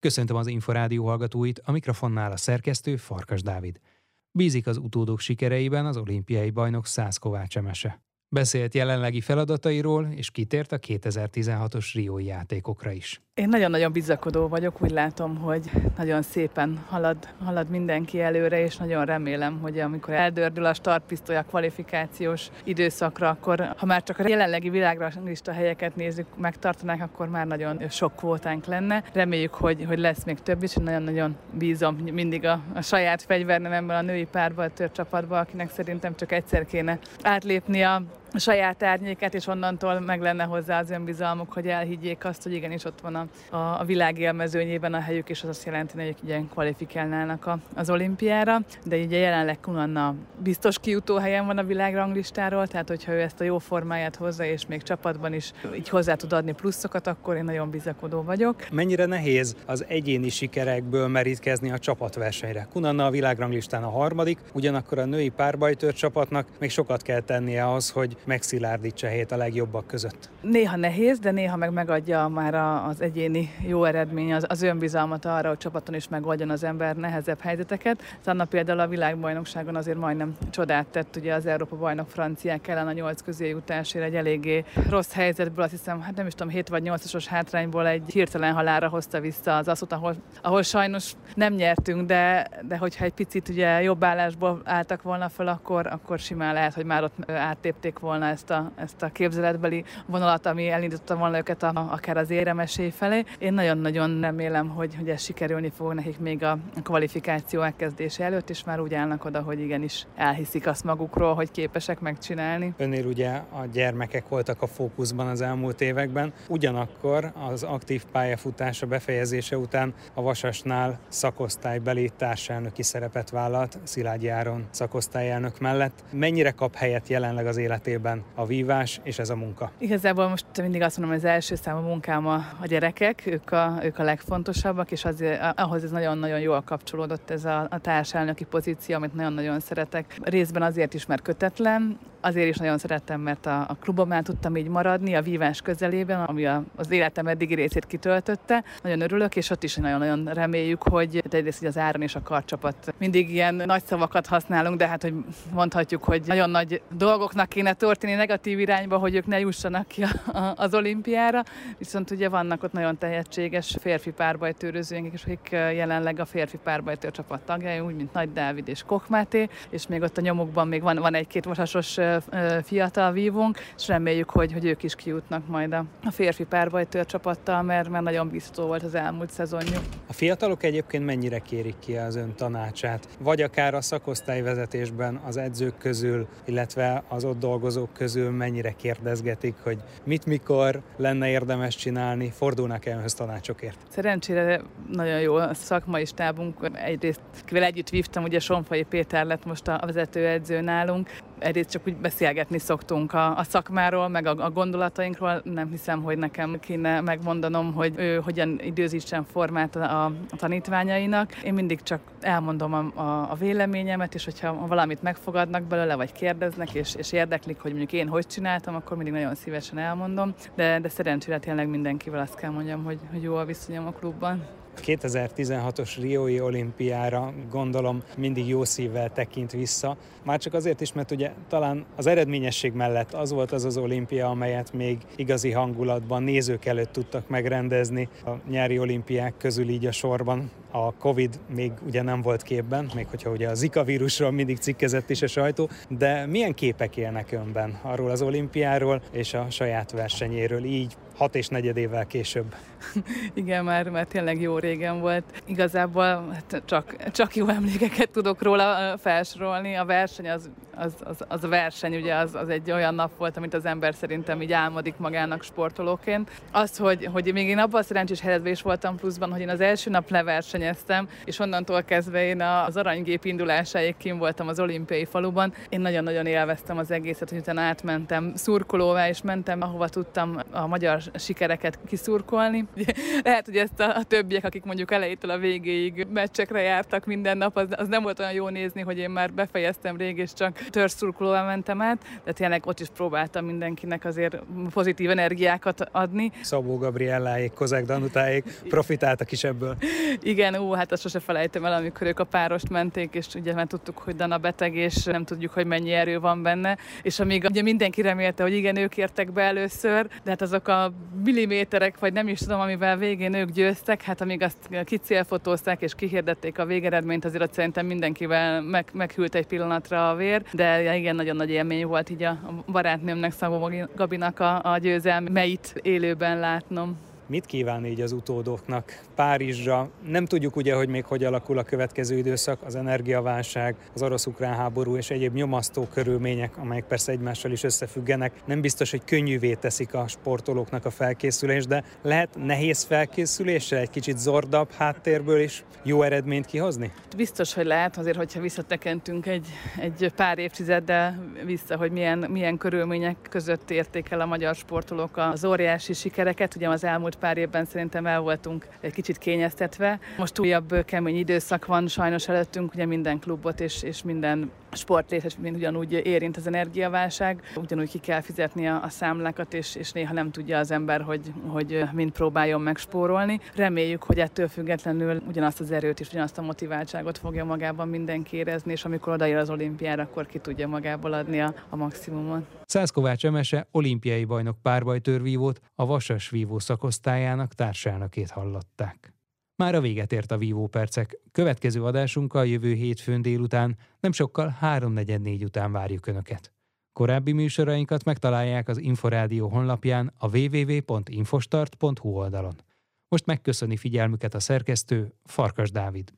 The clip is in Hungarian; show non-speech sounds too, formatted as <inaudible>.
Köszöntöm az Inforádió hallgatóit, a mikrofonnál a szerkesztő Farkas Dávid. Bízik az utódok sikereiben az olimpiai bajnok Szász Kovács Emese. Beszélt jelenlegi feladatairól, és kitért a 2016-os Riói játékokra is. Én nagyon-nagyon bizakodó vagyok, úgy látom, hogy nagyon szépen halad, halad mindenki előre, és nagyon remélem, hogy amikor eldördül a startpisztoly a kvalifikációs időszakra, akkor ha már csak a jelenlegi világlista helyeket nézzük, megtartanák, akkor már nagyon sok kvótánk lenne. Reméljük, hogy, hogy lesz még több is, nagyon-nagyon bízom mindig a, a saját fegyvernememben a női párba, tört csapatba, akinek szerintem csak egyszer kéne átlépni a a saját árnyéket, és onnantól meg lenne hozzá az önbizalmuk, hogy elhiggyék azt, hogy igenis ott van a, a, a világ élmezőnyében a helyük, és az azt jelenti, hogy ilyen kvalifikálnának a, az olimpiára. De ugye jelenleg Kunanna biztos kiutó helyen van a világranglistáról, tehát hogyha ő ezt a jó formáját hozza, és még csapatban is így hozzá tud adni pluszokat, akkor én nagyon bizakodó vagyok. Mennyire nehéz az egyéni sikerekből merítkezni a csapatversenyre? Kunanna a világranglistán a harmadik, ugyanakkor a női párbajtőr csapatnak még sokat kell tennie ahhoz, hogy megszilárdítsa helyét a legjobbak között. Néha nehéz, de néha meg megadja már az egyéni jó eredmény, az, az önbizalmat arra, hogy csapaton is megoldjon az ember nehezebb helyzeteket. Tanna például a világbajnokságon azért majdnem csodát tett, ugye az Európa bajnok franciák ellen a nyolc közé jutásért egy eléggé rossz helyzetből, azt hiszem, hát nem is tudom, 7 vagy 8-os hátrányból egy hirtelen halára hozta vissza az asszot, ahol, ahol sajnos nem nyertünk, de, de hogyha egy picit ugye jobb állásból álltak volna fel, akkor, akkor simán lehet, hogy már ott áttépték volna ezt a, ezt a képzeletbeli vonalat, ami elindította volna őket a, akár az éremesé felé. Én nagyon-nagyon remélem, hogy, hogy ez sikerülni fog nekik még a kvalifikáció elkezdése előtt, és már úgy állnak oda, hogy igenis elhiszik azt magukról, hogy képesek megcsinálni. Önnél ugye a gyermekek voltak a fókuszban az elmúlt években, ugyanakkor az aktív pályafutása befejezése után a Vasasnál szakosztálybeli társelnöki szerepet vállalt Szilágyi Áron szakosztályelnök mellett. Mennyire kap helyet jelenleg az életében a vívás és ez a munka? Igazából most mindig azt mondom, hogy az első számú munkám a, a gyerekek, ők a, ők a legfontosabbak, és azért, ahhoz ez nagyon-nagyon jól kapcsolódott ez a, a társelnöki pozíció, amit nagyon-nagyon szeretek. Részben azért is, mert kötetlen, azért is nagyon szerettem, mert a, a klubomnál tudtam így maradni, a vívás közelében, ami a, az életem eddigi részét kitöltötte. Nagyon örülök, és ott is nagyon-nagyon reméljük, hogy egyrészt hogy az áron és a karcsapat mindig ilyen nagy szavakat használunk, de hát, hogy mondhatjuk, hogy nagyon nagy dolgoknak kéne történni negatív irányba, hogy ők ne jussanak ki a, a, az olimpiára. Viszont ugye vannak ott nagyon tehetséges férfi párbajtőrözőink, és akik jelenleg a férfi párbajtőr csapat tagjai, úgy, mint Nagy Dávid és Kokmáté, és még ott a nyomukban még van, van egy-két vasasos fiatal vívónk, és reméljük, hogy, hogy ők is kijutnak majd a, férfi párbajtőr csapattal, mert, mert nagyon biztos volt az elmúlt szezonjuk. A fiatalok egyébként mennyire kérik ki az ön tanácsát? Vagy akár a szakosztályvezetésben az edzők közül, illetve az ott dolgozók közül mennyire kérdezgetik, hogy mit mikor lenne érdemes csinálni, fordulnak el önhöz tanácsokért? Szerencsére nagyon jó a szakmai stábunk. Egyrészt kivel együtt vívtam, ugye Sonfai Péter lett most a vezetőedző nálunk. Egyrészt csak úgy beszélgetni szoktunk a, a szakmáról, meg a, a gondolatainkról. Nem hiszem, hogy nekem kéne megmondanom, hogy ő hogyan időzítsen formát a, a tanítványainak. Én mindig csak elmondom a, a, a véleményemet, és hogyha valamit megfogadnak belőle, vagy kérdeznek, és, és érdeklik, hogy mondjuk én hogy csináltam, akkor mindig nagyon szívesen elmondom. De, de szerencsére tényleg mindenkivel azt kell mondjam, hogy, hogy jó a viszonyom a klubban. 2016-os Riói olimpiára gondolom mindig jó szívvel tekint vissza. Már csak azért is, mert ugye talán az eredményesség mellett az volt az az olimpia, amelyet még igazi hangulatban nézők előtt tudtak megrendezni a nyári olimpiák közül így a sorban. A Covid még ugye nem volt képben, még hogyha ugye a Zika vírusról mindig cikkezett is a sajtó, de milyen képek élnek önben arról az olimpiáról és a saját versenyéről így hat és negyed évvel később. <laughs> Igen, már, már tényleg jó régen volt. Igazából hát csak, csak jó emlékeket tudok róla felsorolni. A verseny az, az, az, az a verseny, ugye az, az egy olyan nap volt, amit az ember szerintem így álmodik magának sportolóként. Az, hogy, hogy még én abban a szerencsés helyzetben is voltam pluszban, hogy én az első nap leverseny versenyeztem, és onnantól kezdve én az aranygép indulásáig kim voltam az olimpiai faluban. Én nagyon-nagyon élveztem az egészet, hogy utána átmentem szurkolóvá, és mentem, ahova tudtam a magyar sikereket kiszurkolni. <laughs> Lehet, hogy ezt a, a többiek, akik mondjuk elejétől a végéig meccsekre jártak minden nap, az, az nem volt olyan jó nézni, hogy én már befejeztem rég, és csak törzszurkolóvá mentem át, de tényleg ott is próbáltam mindenkinek azért pozitív energiákat adni. Szabó Gabrielláék, Kozák Danutáék profitáltak is ebből. Igen, ó, hát azt sose felejtem el, amikor ők a párost menték, és ugye már tudtuk, hogy Dana beteg, és nem tudjuk, hogy mennyi erő van benne, és amíg ugye mindenki remélte, hogy igen, ők értek be először, de hát azok a milliméterek, vagy nem is tudom, amivel végén ők győztek, hát amíg azt kicélfotózták és kihirdették a végeredményt, azért szerintem mindenkivel meg, meghűlt egy pillanatra a vér, de igen, nagyon nagy élmény volt így a barátnőmnek, Szabó Gabinak a, a győzelmeit élőben látnom. Mit kíván így az utódoknak Párizsra? Nem tudjuk ugye, hogy még hogy alakul a következő időszak, az energiaválság, az orosz-ukrán háború és egyéb nyomasztó körülmények, amelyek persze egymással is összefüggenek. Nem biztos, hogy könnyűvé teszik a sportolóknak a felkészülés, de lehet nehéz felkészüléssel egy kicsit zordabb háttérből is jó eredményt kihozni? Biztos, hogy lehet, azért, hogyha visszatekentünk egy, egy pár évtizeddel vissza, hogy milyen, milyen körülmények között érték el a magyar sportolók az óriási sikereket. Ugye az elmúlt pár évben szerintem el voltunk egy kicsit kényeztetve. Most újabb kemény időszak van sajnos előttünk, ugye minden klubot és, és minden sportlétes mind ugyanúgy érint az energiaválság, ugyanúgy ki kell fizetni a, a számlákat, és, és néha nem tudja az ember, hogy, hogy mind próbáljon megspórolni. Reméljük, hogy ettől függetlenül ugyanazt az erőt és ugyanazt a motiváltságot fogja magában mindenki érezni, és amikor odaér az olimpiára, akkor ki tudja magából adni a, a maximumot. Szász Kovács Emese olimpiai bajnok párbajtörvívót a Vasas vívó szakosztályának társelnökét hallották. Már a véget ért a Vívó Percek. Következő adásunkkal jövő hétfőn délután, nem sokkal 3.44 után várjuk Önöket. Korábbi műsorainkat megtalálják az Inforádió honlapján a www.infostart.hu oldalon. Most megköszöni figyelmüket a szerkesztő Farkas Dávid.